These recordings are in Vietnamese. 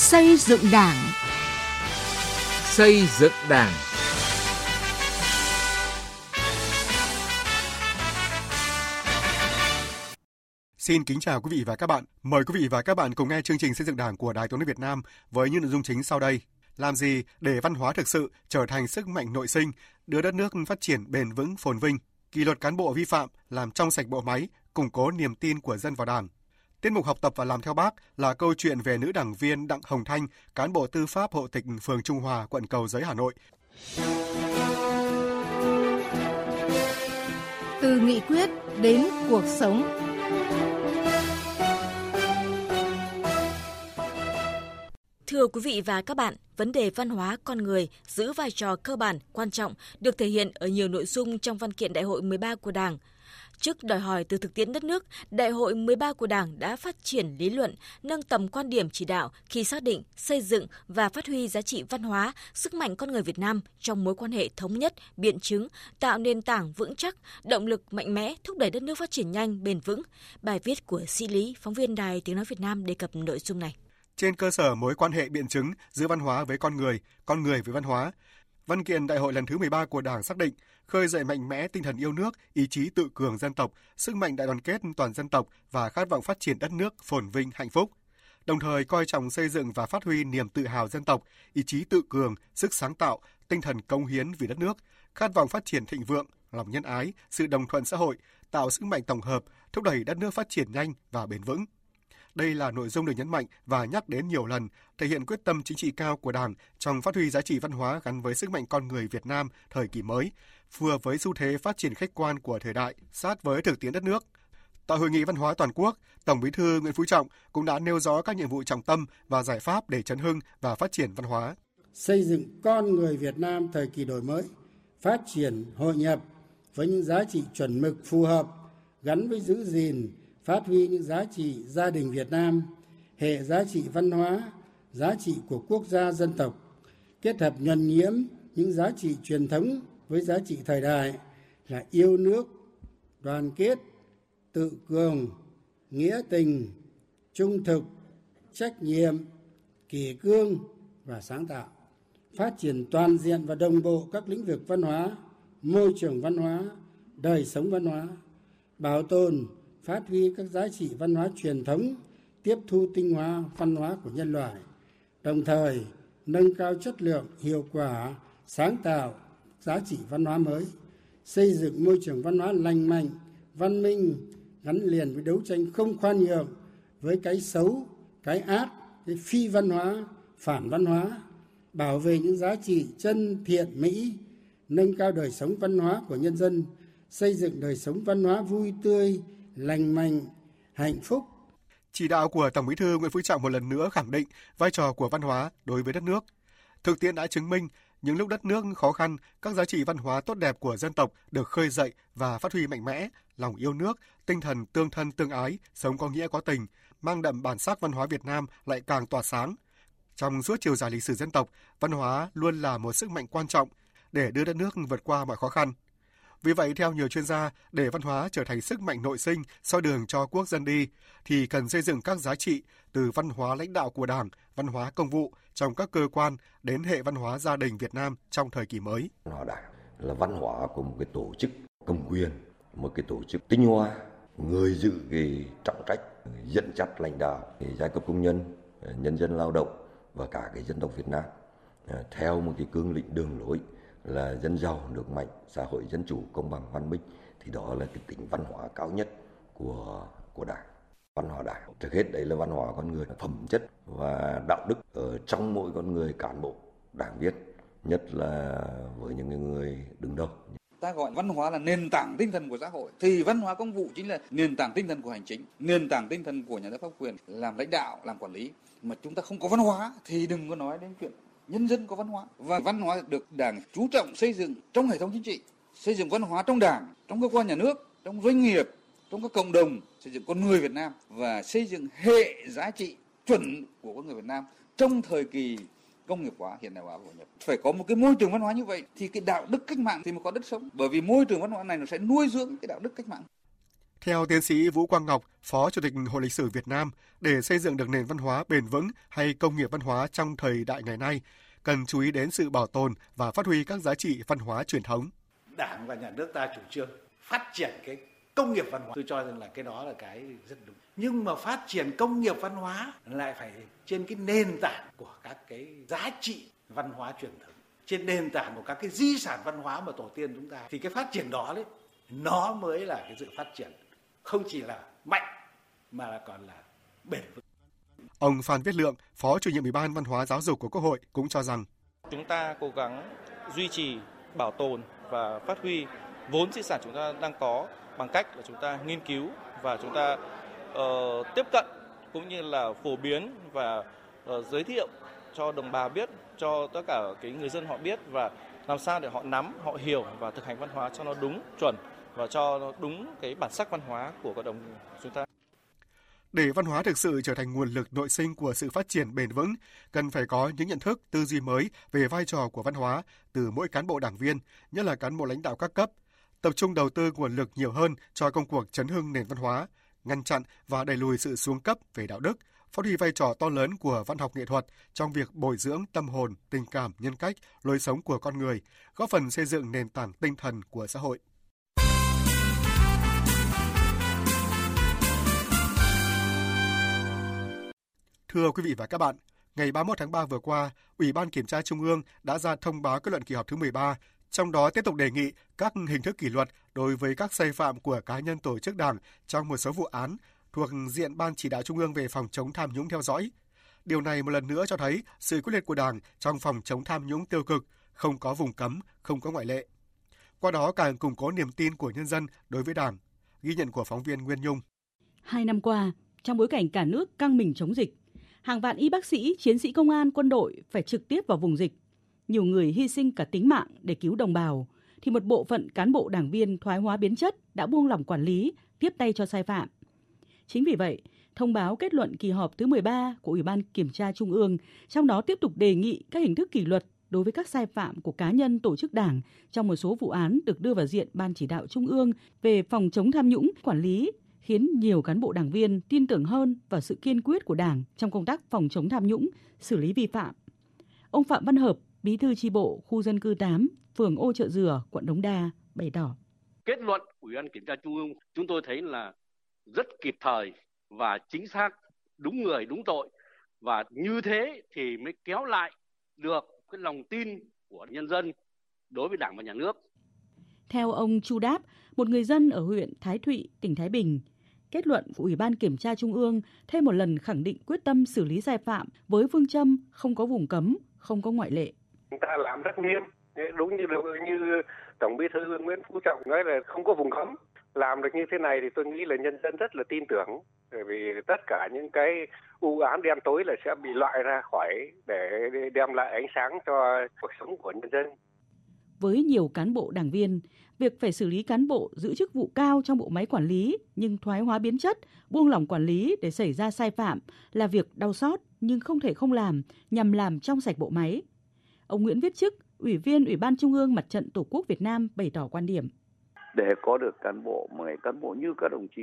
Xây dựng Đảng. Xây dựng Đảng. Xin kính chào quý vị và các bạn. Mời quý vị và các bạn cùng nghe chương trình xây dựng Đảng của Đài Tiếng nói Việt Nam với những nội dung chính sau đây. Làm gì để văn hóa thực sự trở thành sức mạnh nội sinh, đưa đất nước phát triển bền vững phồn vinh, kỷ luật cán bộ vi phạm, làm trong sạch bộ máy, củng cố niềm tin của dân vào Đảng. Tiết mục học tập và làm theo bác là câu chuyện về nữ đảng viên Đặng Hồng Thanh, cán bộ tư pháp hộ tịch phường Trung Hòa, quận Cầu Giấy, Hà Nội. Từ nghị quyết đến cuộc sống. Thưa quý vị và các bạn, vấn đề văn hóa con người giữ vai trò cơ bản, quan trọng, được thể hiện ở nhiều nội dung trong văn kiện Đại hội 13 của Đảng. Trước đòi hỏi từ thực tiễn đất nước, Đại hội 13 của Đảng đã phát triển lý luận, nâng tầm quan điểm chỉ đạo khi xác định, xây dựng và phát huy giá trị văn hóa, sức mạnh con người Việt Nam trong mối quan hệ thống nhất, biện chứng, tạo nền tảng vững chắc, động lực mạnh mẽ thúc đẩy đất nước phát triển nhanh, bền vững. Bài viết của Sĩ Lý, phóng viên Đài Tiếng Nói Việt Nam đề cập nội dung này trên cơ sở mối quan hệ biện chứng giữa văn hóa với con người, con người với văn hóa. Văn kiện đại hội lần thứ 13 của Đảng xác định khơi dậy mạnh mẽ tinh thần yêu nước, ý chí tự cường dân tộc, sức mạnh đại đoàn kết toàn dân tộc và khát vọng phát triển đất nước phồn vinh hạnh phúc. Đồng thời coi trọng xây dựng và phát huy niềm tự hào dân tộc, ý chí tự cường, sức sáng tạo, tinh thần công hiến vì đất nước, khát vọng phát triển thịnh vượng, lòng nhân ái, sự đồng thuận xã hội, tạo sức mạnh tổng hợp, thúc đẩy đất nước phát triển nhanh và bền vững. Đây là nội dung được nhấn mạnh và nhắc đến nhiều lần, thể hiện quyết tâm chính trị cao của Đảng trong phát huy giá trị văn hóa gắn với sức mạnh con người Việt Nam thời kỳ mới, phù hợp với xu thế phát triển khách quan của thời đại, sát với thực tiễn đất nước. Tại hội nghị văn hóa toàn quốc, Tổng Bí thư Nguyễn Phú Trọng cũng đã nêu rõ các nhiệm vụ trọng tâm và giải pháp để chấn hưng và phát triển văn hóa. Xây dựng con người Việt Nam thời kỳ đổi mới, phát triển hội nhập với những giá trị chuẩn mực phù hợp gắn với giữ gìn phát huy những giá trị gia đình Việt Nam, hệ giá trị văn hóa, giá trị của quốc gia dân tộc, kết hợp nhuần nhiễm những giá trị truyền thống với giá trị thời đại là yêu nước, đoàn kết, tự cường, nghĩa tình, trung thực, trách nhiệm, kỷ cương và sáng tạo. Phát triển toàn diện và đồng bộ các lĩnh vực văn hóa môi trường văn hóa đời sống văn hóa bảo tồn phát huy các giá trị văn hóa truyền thống, tiếp thu tinh hoa, văn hóa của nhân loại, đồng thời nâng cao chất lượng, hiệu quả, sáng tạo giá trị văn hóa mới, xây dựng môi trường văn hóa lành mạnh, văn minh, gắn liền với đấu tranh không khoan nhượng với cái xấu, cái ác, cái phi văn hóa, phản văn hóa, bảo vệ những giá trị chân thiện mỹ, nâng cao đời sống văn hóa của nhân dân, xây dựng đời sống văn hóa vui tươi lành mạnh, hạnh phúc. Chỉ đạo của Tổng Bí thư Nguyễn Phú Trọng một lần nữa khẳng định vai trò của văn hóa đối với đất nước. Thực tiễn đã chứng minh những lúc đất nước khó khăn, các giá trị văn hóa tốt đẹp của dân tộc được khơi dậy và phát huy mạnh mẽ, lòng yêu nước, tinh thần tương thân tương ái, sống có nghĩa có tình, mang đậm bản sắc văn hóa Việt Nam lại càng tỏa sáng. Trong suốt chiều dài lịch sử dân tộc, văn hóa luôn là một sức mạnh quan trọng để đưa đất nước vượt qua mọi khó khăn. Vì vậy, theo nhiều chuyên gia, để văn hóa trở thành sức mạnh nội sinh soi đường cho quốc dân đi, thì cần xây dựng các giá trị từ văn hóa lãnh đạo của Đảng, văn hóa công vụ trong các cơ quan đến hệ văn hóa gia đình Việt Nam trong thời kỳ mới. Văn hóa Đảng là văn hóa của một cái tổ chức công quyền, một cái tổ chức tinh hoa, người giữ cái trọng trách dẫn dắt lãnh đạo giai cấp công nhân, nhân dân lao động và cả cái dân tộc Việt Nam theo một cái cương lĩnh đường lối là dân giàu nước mạnh, xã hội dân chủ, công bằng, văn minh, thì đó là cái tính văn hóa cao nhất của của đảng, văn hóa đảng. Trước hết đấy là văn hóa con người, phẩm chất và đạo đức ở trong mỗi con người cán bộ, đảng viên, nhất là với những người đứng đầu. Ta gọi văn hóa là nền tảng tinh thần của xã hội. Thì văn hóa công vụ chính là nền tảng tinh thần của hành chính, nền tảng tinh thần của nhà nước pháp quyền, làm lãnh đạo, làm quản lý. Mà chúng ta không có văn hóa thì đừng có nói đến chuyện nhân dân có văn hóa. Và văn hóa được đảng chú trọng xây dựng trong hệ thống chính trị, xây dựng văn hóa trong đảng, trong cơ quan nhà nước, trong doanh nghiệp, trong các cộng đồng, xây dựng con người Việt Nam và xây dựng hệ giá trị chuẩn của con người Việt Nam trong thời kỳ công nghiệp hóa, hiện đại hóa và hội nhập. Phải có một cái môi trường văn hóa như vậy thì cái đạo đức cách mạng thì mới có đất sống. Bởi vì môi trường văn hóa này nó sẽ nuôi dưỡng cái đạo đức cách mạng. Theo tiến sĩ Vũ Quang Ngọc, Phó Chủ tịch Hội lịch sử Việt Nam, để xây dựng được nền văn hóa bền vững hay công nghiệp văn hóa trong thời đại ngày nay, cần chú ý đến sự bảo tồn và phát huy các giá trị văn hóa truyền thống. Đảng và nhà nước ta chủ trương phát triển cái công nghiệp văn hóa. Tôi cho rằng là cái đó là cái rất đúng. Nhưng mà phát triển công nghiệp văn hóa lại phải trên cái nền tảng của các cái giá trị văn hóa truyền thống trên nền tảng của các cái di sản văn hóa mà tổ tiên chúng ta thì cái phát triển đó đấy nó mới là cái sự phát triển không chỉ là mạnh mà là còn là bền vững. Ông Phan Viết Lượng, Phó chủ nhiệm Ủy ban Văn hóa Giáo dục của Quốc hội cũng cho rằng chúng ta cố gắng duy trì, bảo tồn và phát huy vốn di sản chúng ta đang có bằng cách là chúng ta nghiên cứu và chúng ta uh, tiếp cận cũng như là phổ biến và uh, giới thiệu cho đồng bào biết, cho tất cả cái người dân họ biết và làm sao để họ nắm, họ hiểu và thực hành văn hóa cho nó đúng, chuẩn và cho nó đúng cái bản sắc văn hóa của cộng đồng chúng ta. Để văn hóa thực sự trở thành nguồn lực nội sinh của sự phát triển bền vững, cần phải có những nhận thức, tư duy mới về vai trò của văn hóa từ mỗi cán bộ đảng viên, nhất là cán bộ lãnh đạo các cấp, tập trung đầu tư nguồn lực nhiều hơn cho công cuộc chấn hưng nền văn hóa, ngăn chặn và đẩy lùi sự xuống cấp về đạo đức, phát huy vai trò to lớn của văn học nghệ thuật trong việc bồi dưỡng tâm hồn, tình cảm, nhân cách, lối sống của con người, góp phần xây dựng nền tảng tinh thần của xã hội. Thưa quý vị và các bạn, ngày 31 tháng 3 vừa qua, Ủy ban Kiểm tra Trung ương đã ra thông báo kết luận kỳ họp thứ 13, trong đó tiếp tục đề nghị các hình thức kỷ luật đối với các sai phạm của cá nhân tổ chức đảng trong một số vụ án thuộc diện Ban chỉ đạo Trung ương về phòng chống tham nhũng theo dõi. Điều này một lần nữa cho thấy sự quyết liệt của Đảng trong phòng chống tham nhũng tiêu cực, không có vùng cấm, không có ngoại lệ. Qua đó càng củng cố niềm tin của nhân dân đối với Đảng. Ghi nhận của phóng viên Nguyên Nhung. Hai năm qua, trong bối cảnh cả nước căng mình chống dịch, hàng vạn y bác sĩ, chiến sĩ công an, quân đội phải trực tiếp vào vùng dịch. Nhiều người hy sinh cả tính mạng để cứu đồng bào, thì một bộ phận cán bộ đảng viên thoái hóa biến chất đã buông lỏng quản lý, tiếp tay cho sai phạm. Chính vì vậy, thông báo kết luận kỳ họp thứ 13 của Ủy ban Kiểm tra Trung ương, trong đó tiếp tục đề nghị các hình thức kỷ luật đối với các sai phạm của cá nhân tổ chức đảng trong một số vụ án được đưa vào diện Ban chỉ đạo Trung ương về phòng chống tham nhũng, quản lý, khiến nhiều cán bộ đảng viên tin tưởng hơn vào sự kiên quyết của Đảng trong công tác phòng chống tham nhũng, xử lý vi phạm. Ông Phạm Văn Hợp, Bí thư tri bộ khu dân cư 8, phường Ô Chợ Dừa, quận Đống Đa bày tỏ. Kết luận Ủy ban Kiểm tra Trung ương chúng tôi thấy là rất kịp thời và chính xác, đúng người, đúng tội và như thế thì mới kéo lại được cái lòng tin của nhân dân đối với Đảng và Nhà nước. Theo ông Chu Đáp, một người dân ở huyện Thái Thụy, tỉnh Thái Bình, kết luận của Ủy ban Kiểm tra Trung ương thêm một lần khẳng định quyết tâm xử lý sai phạm với phương châm không có vùng cấm, không có ngoại lệ. Chúng ta làm rất nghiêm, đúng như như Tổng Bí thư Nguyễn Phú Trọng nói là không có vùng cấm. Làm được như thế này thì tôi nghĩ là nhân dân rất là tin tưởng, bởi vì tất cả những cái u ám đen tối là sẽ bị loại ra khỏi để đem lại ánh sáng cho cuộc sống của nhân dân với nhiều cán bộ đảng viên, việc phải xử lý cán bộ giữ chức vụ cao trong bộ máy quản lý nhưng thoái hóa biến chất, buông lỏng quản lý để xảy ra sai phạm là việc đau xót nhưng không thể không làm nhằm làm trong sạch bộ máy. Ông Nguyễn Viết Chức, Ủy viên Ủy ban Trung ương Mặt trận Tổ quốc Việt Nam bày tỏ quan điểm. Để có được cán bộ mà cán bộ như các đồng chí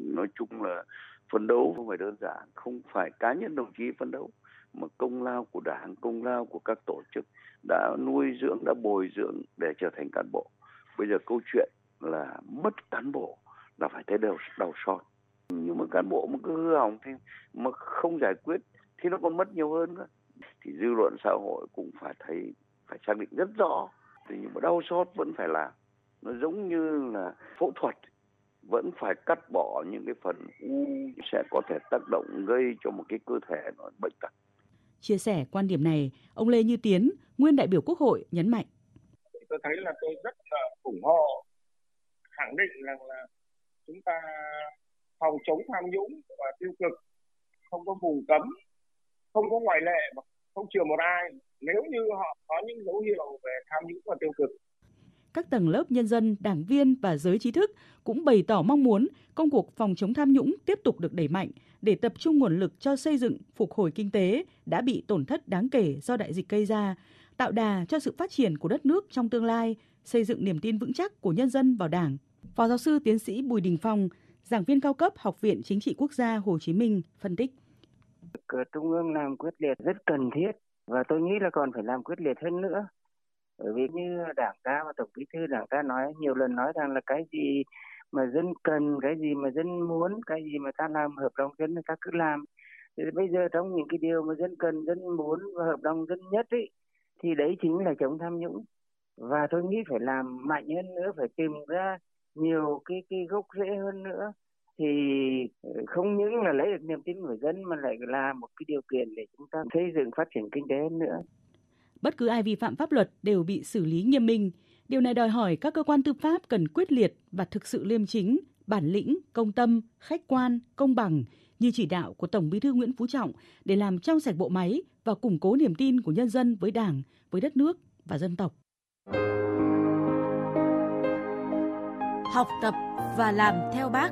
nói chung là phấn đấu không phải đơn giản, không phải cá nhân đồng chí phấn đấu mà công lao của đảng, công lao của các tổ chức đã nuôi dưỡng, đã bồi dưỡng để trở thành cán bộ. Bây giờ câu chuyện là mất cán bộ là phải thấy đầu đau xót. Nhưng mà cán bộ mà cứ hư hỏng thì mà không giải quyết thì nó còn mất nhiều hơn nữa. Thì dư luận xã hội cũng phải thấy, phải xác định rất rõ. Thì nhưng mà đau xót vẫn phải làm. Nó giống như là phẫu thuật vẫn phải cắt bỏ những cái phần u sẽ có thể tác động gây cho một cái cơ thể nó bệnh tật Chia sẻ quan điểm này, ông Lê Như Tiến, nguyên đại biểu Quốc hội nhấn mạnh. Tôi thấy là tôi rất là ủng hộ, khẳng định rằng là chúng ta phòng chống tham nhũng và tiêu cực, không có vùng cấm, không có ngoại lệ mà không chừa một ai nếu như họ có những dấu hiệu về tham nhũng và tiêu cực. Các tầng lớp nhân dân, đảng viên và giới trí thức cũng bày tỏ mong muốn công cuộc phòng chống tham nhũng tiếp tục được đẩy mạnh để tập trung nguồn lực cho xây dựng, phục hồi kinh tế đã bị tổn thất đáng kể do đại dịch gây ra, tạo đà cho sự phát triển của đất nước trong tương lai, xây dựng niềm tin vững chắc của nhân dân vào Đảng. Phó giáo sư tiến sĩ Bùi Đình Phong, giảng viên cao cấp Học viện Chính trị Quốc gia Hồ Chí Minh phân tích. Trung ương làm quyết liệt rất cần thiết và tôi nghĩ là còn phải làm quyết liệt hơn nữa. Bởi vì như Đảng ta và Tổng Bí thư Đảng ta nói nhiều lần nói rằng là cái gì mà dân cần, cái gì mà dân muốn, cái gì mà ta làm hợp đồng dân ta cứ làm. Thì bây giờ trong những cái điều mà dân cần, dân muốn và hợp đồng dân nhất ấy, thì đấy chính là chống tham nhũng. Và tôi nghĩ phải làm mạnh hơn nữa, phải tìm ra nhiều cái cái gốc rễ hơn nữa thì ờ, không những là lấy được niềm tin của dân mà lại là một cái điều kiện để chúng ta xây dựng phát triển kinh tế hơn nữa. Bất cứ ai vi phạm pháp luật đều bị xử lý nghiêm minh. Điều này đòi hỏi các cơ quan tư pháp cần quyết liệt và thực sự liêm chính, bản lĩnh, công tâm, khách quan, công bằng như chỉ đạo của Tổng Bí thư Nguyễn Phú Trọng để làm trong sạch bộ máy và củng cố niềm tin của nhân dân với Đảng, với đất nước và dân tộc. Học tập và làm theo bác.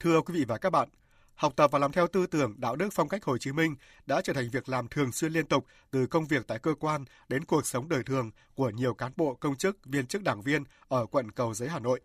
Thưa quý vị và các bạn, học tập và làm theo tư tưởng đạo đức phong cách Hồ Chí Minh đã trở thành việc làm thường xuyên liên tục từ công việc tại cơ quan đến cuộc sống đời thường của nhiều cán bộ công chức, viên chức đảng viên ở quận Cầu Giấy Hà Nội.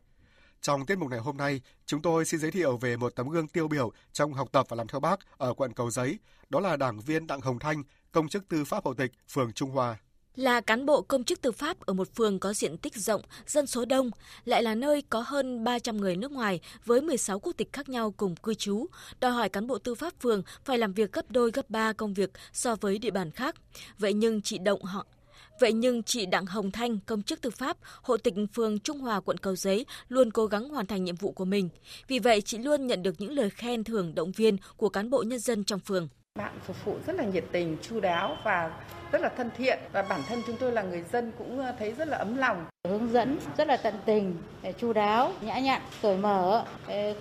Trong tiết mục này hôm nay, chúng tôi xin giới thiệu về một tấm gương tiêu biểu trong học tập và làm theo bác ở quận Cầu Giấy, đó là đảng viên Đặng Hồng Thanh, công chức tư pháp hộ tịch, phường Trung Hòa. Là cán bộ công chức tư pháp ở một phường có diện tích rộng, dân số đông, lại là nơi có hơn 300 người nước ngoài với 16 quốc tịch khác nhau cùng cư trú, đòi hỏi cán bộ tư pháp phường phải làm việc gấp đôi gấp ba công việc so với địa bàn khác. Vậy nhưng chị Động họ Vậy nhưng chị Đặng Hồng Thanh, công chức tư pháp, hộ tịch phường Trung Hòa, quận Cầu Giấy, luôn cố gắng hoàn thành nhiệm vụ của mình. Vì vậy, chị luôn nhận được những lời khen thưởng động viên của cán bộ nhân dân trong phường. Bạn phục vụ rất là nhiệt tình, chu đáo và rất là thân thiện và bản thân chúng tôi là người dân cũng thấy rất là ấm lòng. Hướng dẫn rất là tận tình, chu đáo, nhã nhặn, cởi mở,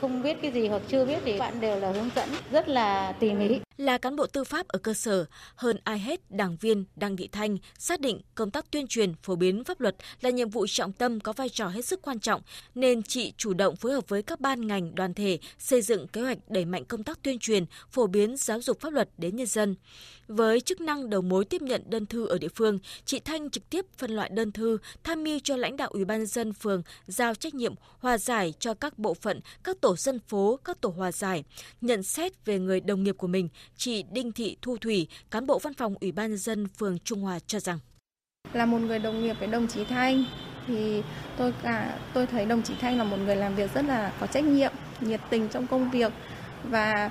không biết cái gì hoặc chưa biết thì bạn đều là hướng dẫn rất là tỉ mỉ. Là cán bộ tư pháp ở cơ sở, hơn ai hết, đảng viên Đặng Thị Thanh xác định công tác tuyên truyền, phổ biến pháp luật là nhiệm vụ trọng tâm có vai trò hết sức quan trọng, nên chị chủ động phối hợp với các ban ngành, đoàn thể xây dựng kế hoạch đẩy mạnh công tác tuyên truyền, phổ biến giáo dục pháp luật đến nhân dân. Với chức năng đầu mối tiếp nhận đơn thư ở địa phương, chị Thanh trực tiếp phân loại đơn thư, tham mưu cho lãnh đạo Ủy ban dân phường giao trách nhiệm hòa giải cho các bộ phận, các tổ dân phố, các tổ hòa giải, nhận xét về người đồng nghiệp của mình, chị Đinh Thị Thu Thủy, cán bộ văn phòng Ủy ban dân phường Trung Hòa cho rằng. Là một người đồng nghiệp với đồng chí Thanh thì tôi cả tôi thấy đồng chí Thanh là một người làm việc rất là có trách nhiệm, nhiệt tình trong công việc và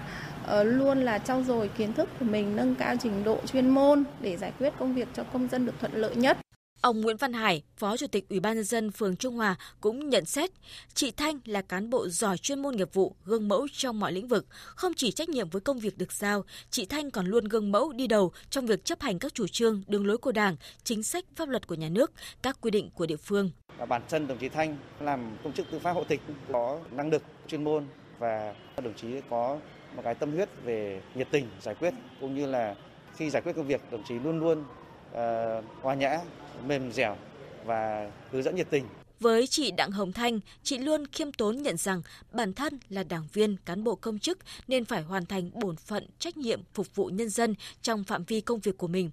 luôn là trau dồi kiến thức của mình, nâng cao trình độ chuyên môn để giải quyết công việc cho công dân được thuận lợi nhất. Ông Nguyễn Văn Hải, Phó Chủ tịch Ủy ban nhân dân phường Trung Hòa cũng nhận xét, chị Thanh là cán bộ giỏi chuyên môn nghiệp vụ, gương mẫu trong mọi lĩnh vực, không chỉ trách nhiệm với công việc được giao, chị Thanh còn luôn gương mẫu đi đầu trong việc chấp hành các chủ trương, đường lối của Đảng, chính sách pháp luật của nhà nước, các quy định của địa phương. Bản thân đồng chí Thanh làm công chức tư pháp hộ tịch có năng lực chuyên môn và đồng chí có một cái tâm huyết về nhiệt tình giải quyết cũng như là khi giải quyết công việc đồng chí luôn luôn uh, hòa nhã mềm dẻo và hướng dẫn nhiệt tình với chị Đặng Hồng Thanh, chị luôn khiêm tốn nhận rằng bản thân là đảng viên, cán bộ công chức nên phải hoàn thành bổn phận, trách nhiệm phục vụ nhân dân trong phạm vi công việc của mình.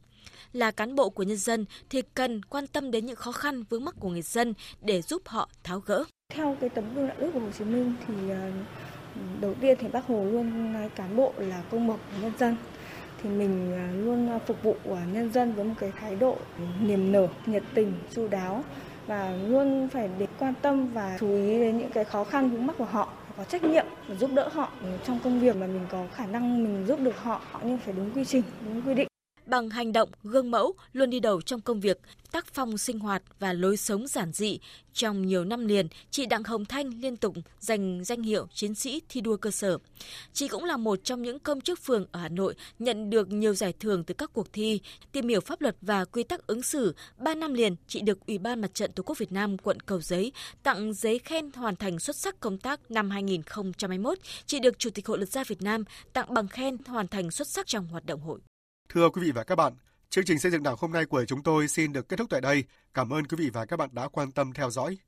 Là cán bộ của nhân dân thì cần quan tâm đến những khó khăn vướng mắc của người dân để giúp họ tháo gỡ. Theo cái tấm gương đạo đức của Hồ Chí Minh thì ờ, đầu tiên thì bác Hồ luôn nói cán bộ là công bộc của nhân dân. Thì mình à, luôn à, phục vụ à, nhân dân với một cái thái độ niềm nở, nhiệt tình, chu đáo và luôn phải để quan tâm và chú ý đến những cái khó khăn vướng mắc của họ có trách nhiệm giúp đỡ họ. Trong công việc mà mình có khả năng mình giúp được họ nhưng phải đúng quy trình đúng quy định bằng hành động gương mẫu luôn đi đầu trong công việc, tác phong sinh hoạt và lối sống giản dị. Trong nhiều năm liền, chị Đặng Hồng Thanh liên tục giành danh hiệu chiến sĩ thi đua cơ sở. Chị cũng là một trong những công chức phường ở Hà Nội nhận được nhiều giải thưởng từ các cuộc thi, tìm hiểu pháp luật và quy tắc ứng xử. Ba năm liền, chị được Ủy ban Mặt trận Tổ quốc Việt Nam quận Cầu Giấy tặng giấy khen hoàn thành xuất sắc công tác năm 2021. Chị được Chủ tịch Hội Luật gia Việt Nam tặng bằng khen hoàn thành xuất sắc trong hoạt động hội. Thưa quý vị và các bạn, chương trình xây dựng đảng hôm nay của chúng tôi xin được kết thúc tại đây. Cảm ơn quý vị và các bạn đã quan tâm theo dõi.